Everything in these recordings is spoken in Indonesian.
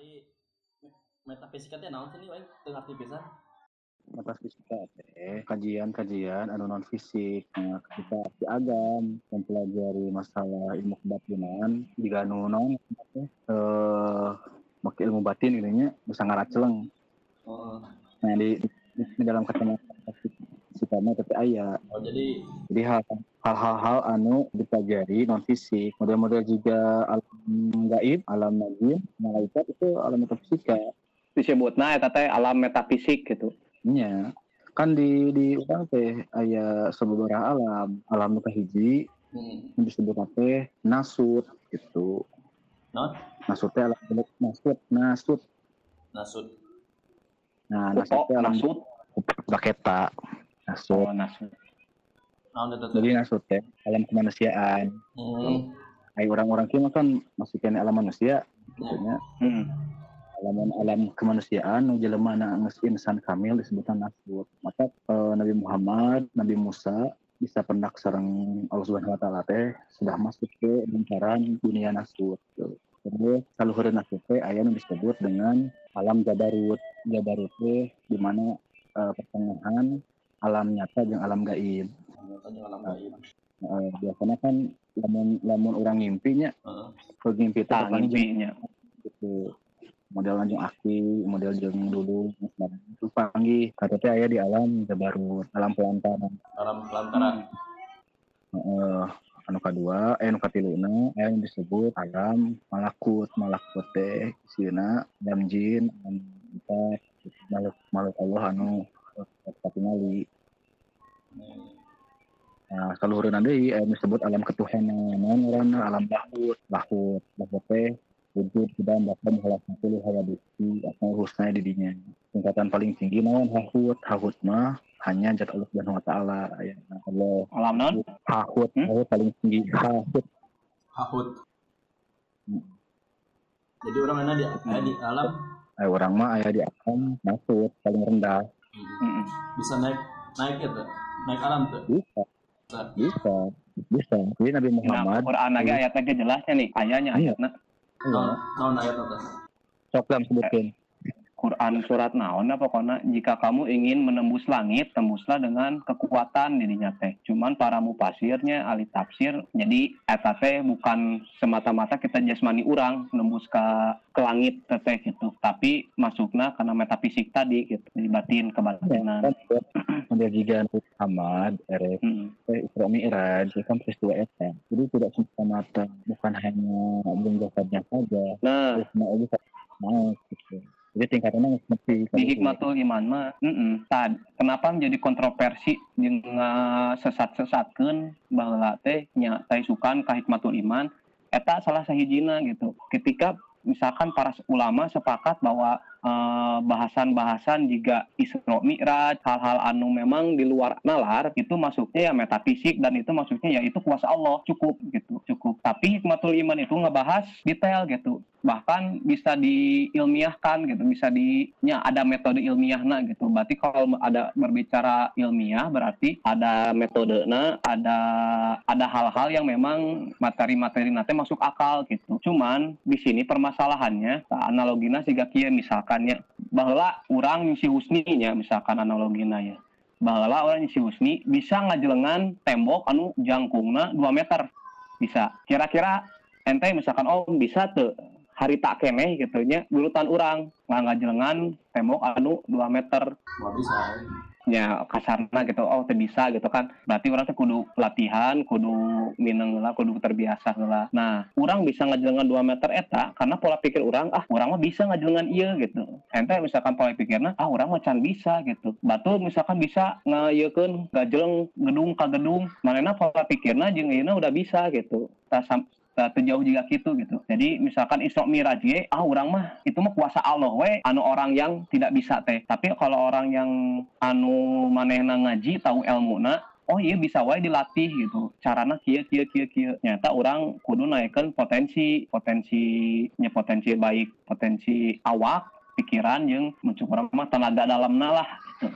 Ari metafisika teh naon sih nih tengah pisan metafisika teh kajian-kajian anu non fisik. Nah, ketika si agam mempelajari masalah ilmu kebatinan jika anu non eh make ilmu batin ininya bisa ngaraceleng oh, nah di, di, di dalam kacamata sifatnya tapi ayah oh jadi jadi hal hal-hal anu dipelajari non fisik. Model-model juga gaib alam najim malaikat itu alam metafisika disebutna eta teh alam metafisik gitu. Nya kan di di orang teh aya sababaraha alam alam nu kahiji hmm. disebut teh nasut gitu. Non nasut teh alam nasut nasut. Nasut. Nah nasut teh alam nasut? Baketa nasut. Oh nasut. Teh jadi nasut teh alam kemanusiaan. Hmm. Ay orang-orang kini kan masih kena alam manusia gitu nya hmm. alam alam kemanusiaan nu jelema na insan kamil disebutkan nasut maka eh, Nabi Muhammad Nabi Musa bisa pendak sareng Allah Subhanahu wa taala teh sudah masuk ke lingkaran dunia gitu. Terus saluhur nasut teh aya disebut dengan alam jabarut. Jabarut teh di mana eh, pertengahan alam nyata jeung alam gaib. Alam gaib Eh, biasanya kan lamun lamun orang ngimpinya ke ngimpi paling ngimpinya. Gitu. Model lanjung aki model jeung dulu itu panggih kata teh aya di alam jabarut alam pelantaran. Alam pelantaran. Heeh. anu kadua eh anu katiluna aya yang disebut alam malakut malakut teh isina alam jin alam empat makhluk makhluk Allah anu katingali Hmm. Nah, kaluhureun deui aya yang disebut alam ketuhanan naon ngaranna alam lahut lahut lahut teh wujud kita bakal menghalaskan puluh hawadisi atau husna di dinya. Tingkatan paling tinggi naon? Hahut hahut mah hanya jat Allah Subhanahu wa taala aya Allah. Alam non hahut Hmm? hahut paling tinggi. Hahut hahut Hmm. jadi orang mana di di alam? Aya orang mah aya di alam nasut paling rendah. Hmm. Bisa naik naik itu naik alam tuh bisa bisa bisa. Jadi Nabi Nah, Muhammad Quran lagi ayatnya jelasnya nih? Ayatnya Iya. ayatnya. Naon ayat eta sok lam sebutkeun Quran surat naon apa pokoknya jika kamu ingin menembus langit tembuslah dengan kekuatan dirinya teh. Cuman para mupasirnya ahli tafsir jadi eta teh bukan semata-mata kita jasmani orang nembus ke ke langit teh teh gitu. Tapi masuknya karena metafisik tadi gitu jadi batin kebatinan model juga Muhammad erek Hmm. eh, Isra Mi'raj kan peristiwa eta. Jadi tidak semata-mata bukan hanya jasadnya saja. Nah. Mau mau gitu jadi tingkatannya mesti di hikmatul iman mah mm Tad, kenapa menjadi kontroversi? Sesat-sesatkeun baheula teh nya teh sukan ka hikmatul iman eta salah sahijina gitu. Ketika misalkan para ulama sepakat bahwa eh, bahasan-bahasan jika Isra Mi'raj hal-hal anu memang di luar nalar itu masuknya ya metafisik dan itu masuknya ya itu kuasa Allah cukup gitu cukup. Tapi hikmatul iman itu ngebahas detail gitu bahkan bisa diilmiahkan gitu bisa di nya ada metode ilmiahna gitu. Berarti kalau ada berbicara ilmiah berarti ada metodena ada ada hal-hal yang memang materi-materi nanti masuk akal gitu. Cuman di sini permasalahannya nah, analogina siga kieu misalkannya. Bahwa orang si husninya misalkan analogina ya. Bahwa orang si husni bisa ngajelengan tembok anu jangkungna 2 meter. Bisa. Kira-kira ente misalkan oh bisa tuh hari tak keneh gitu nya urutan orang ngajelengan tembok anu 2 meter. Mau bisa nya kasarna gitu oh teu bisa gitu kan. Berarti orang teh kudu latihan kudu mineng lah kudu terbiasa lah. Nah orang bisa ngajelengan 2 meter eta karena pola pikir orang ah orang mah bisa ngajelengan iya gitu. Ente misalkan pola pikirnya ah orang mah can bisa gitu. Batu misalkan bisa ngayekeun gajeleng gedung ka gedung. Manehna pola pikirna jeung udah bisa gitu Tah sam- tah teu jauh juga gitu gitu. Jadi misalkan Isra Miraj ge ah orang mah itu mah kuasa Allah we anu orang yang tidak bisa teh. Tapi kalau orang yang anu manehna ngaji tahu ilmuna oh iya bisa wae dilatih gitu. Carana kieu kieu kieu kieu nyata orang kudu naikkan potensi potensinya potensi baik potensi awak pikiran yang mencukur mah tenaga dalamna lah gitu.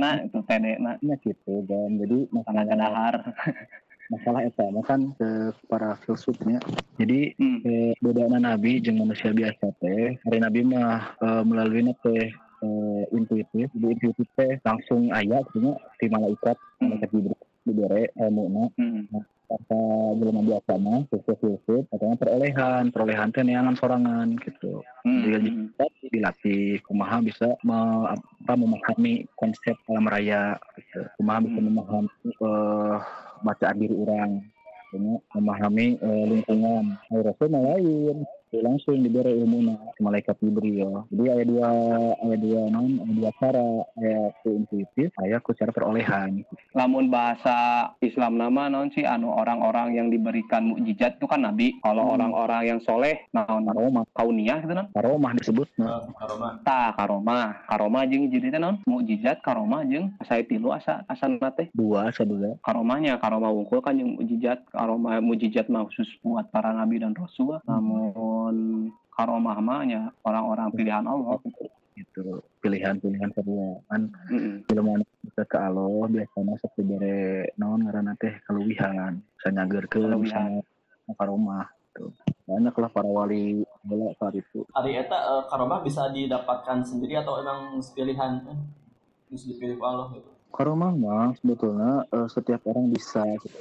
na itu tedena itu tedena gitu dan jadi masalah tenaga dahar masalah eta mah kan ke para filsufnya jadi Hmm. eh, bedana nabi jeung manusia biasa teh hari nabi mah eh, melalui teh eh, intuitif jadi intuitif teh langsung aya sebenarnya di malaikat Hmm. malaikat jibril dibere ilmu Hmm. kata jelema biasa mah filsuf-filsuf katanya perolehan perolehan teh neangan sorangan gitu Hmm. Dilatih kumaha bisa me- apa, memahami konsep alam raya. Kumaha bisa memahami eh, bacaan diri orang. Memahami eh, lingkungan. Rasul lain langsung diberi ilmu malaikat Jibril. Jadi ada dua ada dua non ada dua cara aya ku intuitif aya ku cara perolehan. Lamun bahasa Islam nama naon sih anu orang-orang yang diberikan mukjizat itu kan nabi. Kalau Hmm. orang-orang yang soleh naon? Karomah. Kauniyah gitu non? Karomah disebut Eh, aroma ta karomah. Karomah jeung jadi teh naon mukjizat karomah jeung asa tilu asa asa teh. Dua sadula karomahnya karomah wungkul kan yang mujizat karomah mujizat mah khusus buat para nabi dan rasul. Namun karomah mah nya orang-orang pilihan Allah. Gitu pilihan-pilihan kan Mm-mm. jelema bisa ke Allah biasanya seperti bere naon ngaranna teh kaluwihan bisa nyagerkeun Kaluwihan. bisa ka rumah gitu. banyak lah para wali bola saat itu. Hari eta eh, karoma bisa didapatkan sendiri atau emang pilihan eh, bisa dipilih ku Allah gitu? Ka rumah mah sebetulnya eh, setiap orang bisa gitu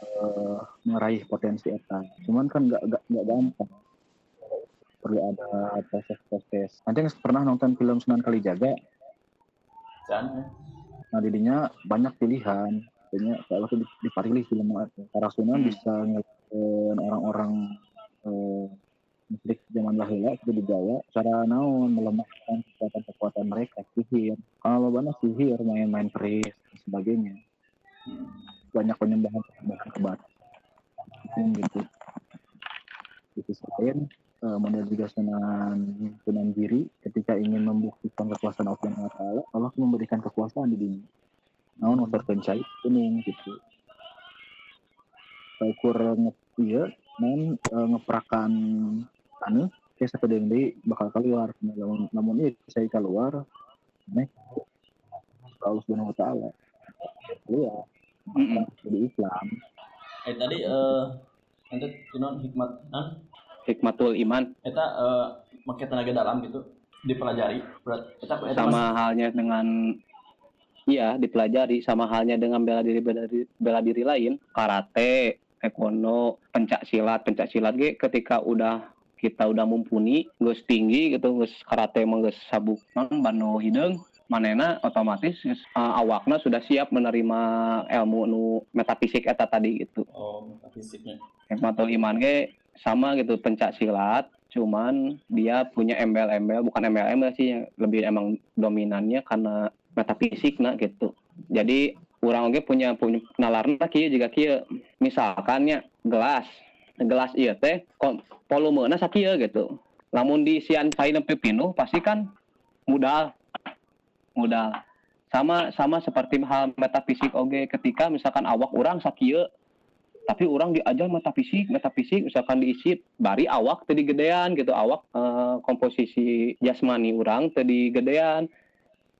eh, meraih potensi eta. Cuman kan nggak nggak gampang perlu ada proses-proses nanti yang pernah nonton film Sunan Kalijaga eh. nah didinya banyak pilihan. Kayaknya kalau dipilih film itu para Sunan Hmm. bisa ngelakuin orang-orang eh, musyrik zaman dahulu itu di Jawa. Cara naon melemahkan kekuatan-kekuatan mereka sihir. Kalau banyak sihir main-main keris dan sebagainya. Banyak penyembahan penyembahan kebat gitu. Di sisi lain eh, model juga sunan sunan diri ketika ingin membuktikan kekuasaan Allah taala. Allah memberikan kekuasaan di dunia. Naon motor kencai kuning gitu. Ukur nge iya naon eh, ngeperakan anu kayak satu deui bakal keluar. Namun namun iya saya keluar nih Allah Subhanahu wa taala. Keluar Mm-mm. jadi Islam. Eh tadi eh nanti non hikmat non hikmatul iman. Eta eh make tenaga dalam gitu dipelajari. Berat eta eta sama halnya dengan iya dipelajari. Sama halnya dengan bela diri bela diri, bela diri lain. Karate taekwondo pencak silat. Pencak silat ge ketika udah kita udah mumpuni geus tinggi gitu geus karate mah geus sabuk non bano hideung manena otomatis uh, awakna sudah siap menerima ilmu nu metafisik eta tadi gitu. Masih- oh fisiknya Hikmatul Iman ge sama gitu pencak silat cuman dia punya embel-embel bukan embel-embel sih yang lebih emang dominannya karena metafisik nah gitu. Jadi orang oge punya punya nalarna kieu juga kieu misalkannya gelas. Gelas iya teh volumena sakieu gitu. Lamun di sian sain nepi pinuh pasti kan modal. Modal. Sama sama seperti hal metafisik oge ketika misalkan awak orang sakieu tapi orang diajar metafisik metafisik misalkan diisi bari awak tadi gedean gitu awak eh, komposisi jasmani orang tadi gedean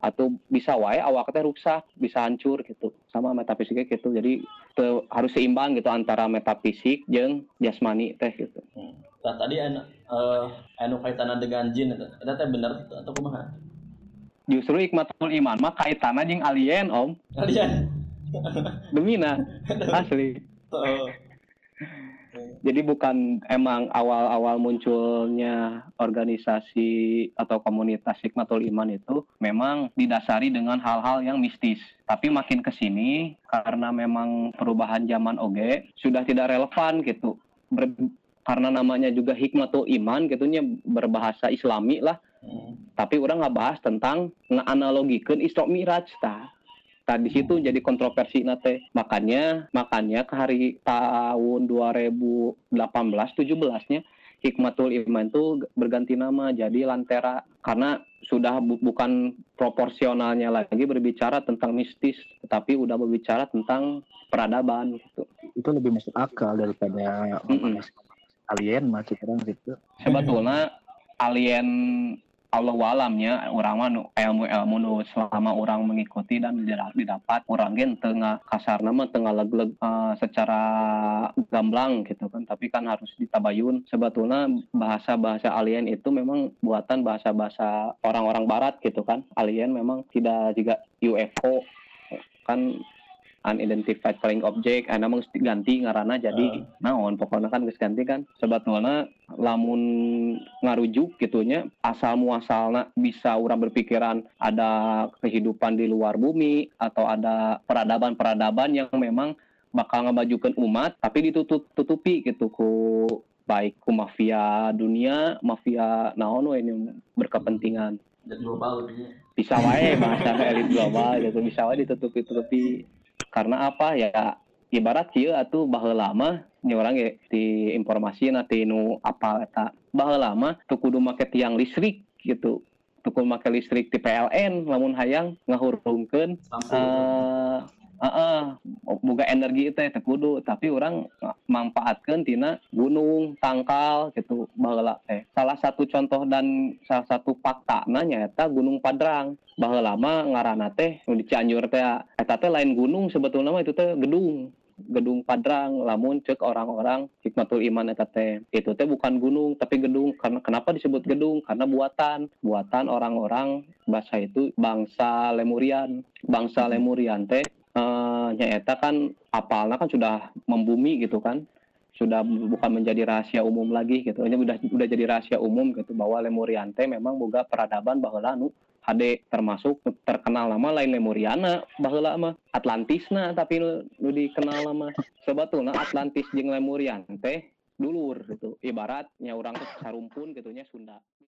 atau bisa wae awak teh rusak bisa hancur gitu. Sama metafisiknya gitu. Jadi teu- harus seimbang gitu antara metafisik jeung jasmani teh gitu. Hmm. Nah, tadi anu eh anu kaitanna dengan jin eta teh bener atau kumaha? Justru hikmatul iman mah kaitanna jeung alien om. Kalian demi nah asli jadi bukan emang awal-awal munculnya organisasi atau komunitas Hikmatul Iman itu memang didasari dengan hal-hal yang mistis. Tapi makin ke sini karena memang perubahan zaman oge sudah tidak relevan gitu. Ber- karena namanya juga Hikmatul Iman gitunya berbahasa Islami lah. Hmm. Tapi orang nggak bahas tentang nganalogikeun Isra Miraj tah. Tah di situ jadi kontroversi nate. Makanya makanya ke hari tahun 2018 17-nya Hikmatul Iman itu berganti nama jadi Lantera karena sudah bu- bukan proporsionalnya lagi berbicara tentang mistis, tetapi udah berbicara tentang peradaban gitu. itu lebih masuk akal daripada Mm-mm. alien macam orang gitu Sebetulnya alien Allah walamnya orang mah nu ilmu-ilmu nu selama orang mengikuti dan dida- didapat. Orang gen tengah kasar nama tengah leg-leg eh, secara gamblang gitu kan. Tapi kan harus ditabayun. Sebetulnya bahasa-bahasa alien itu memang buatan bahasa-bahasa orang-orang barat gitu kan. Alien memang tidak juga UFO kan unidentified flying object ana mah ganti ngaranna jadi naon. Pokoknya kan geus ganti kan. Sebetulnya lamun ngarujuk gitunya asal muasalna bisa orang berpikiran ada kehidupan di luar bumi atau ada peradaban-peradaban yang memang bakal ngebajukan umat tapi ditutup tutupi gitu ku baik ku mafia dunia mafia naon nu berkepentingan. Dan global gitu bisa wae bahasa elit global gitu. Bisa wae ditutupi tutupi karena apa? Ya ibarat kieu atuh baheula mah nya urang ge di informasi nanti nu apal eta. Baheula mah teu kudu make tiang listrik gitu. Teu kudu make listrik di PLN lamun hayang ngahurungkeun Lampu. Eh heeh. Boga energi teh kudu tapi orang manfaatkan tina gunung tangkal gitu baheula teh. Salah satu contoh dan salah satu fakta nyata Gunung Padrang. Baheula mah ngaranna teh di Cianjur teh eta teh lain gunung sebetulnya itu teh gedung. Gedung Padrang lamun cek orang-orang hikmatul iman eta teh. Itu teh bukan gunung tapi gedung. Karena kenapa disebut gedung? Karena buatan. Buatan orang-orang bahasa itu bangsa Lemurian. Bangsa Lemurian teh eh nyaeta kan apalnya kan sudah membumi gitu kan. Sudah bukan menjadi rahasia umum lagi gitu. Ini udah udah jadi rahasia umum gitu bahwa Lemurian teh memang boga peradaban baheula nu HD termasuk terkenal nama lain Lemuriana baheula mah. Atlantisna tapi nu, dikenal nama sebetulnya Atlantis jeung Lemurian teh dulur gitu. Ibaratnya orang tuh sarumpun gitunya Sunda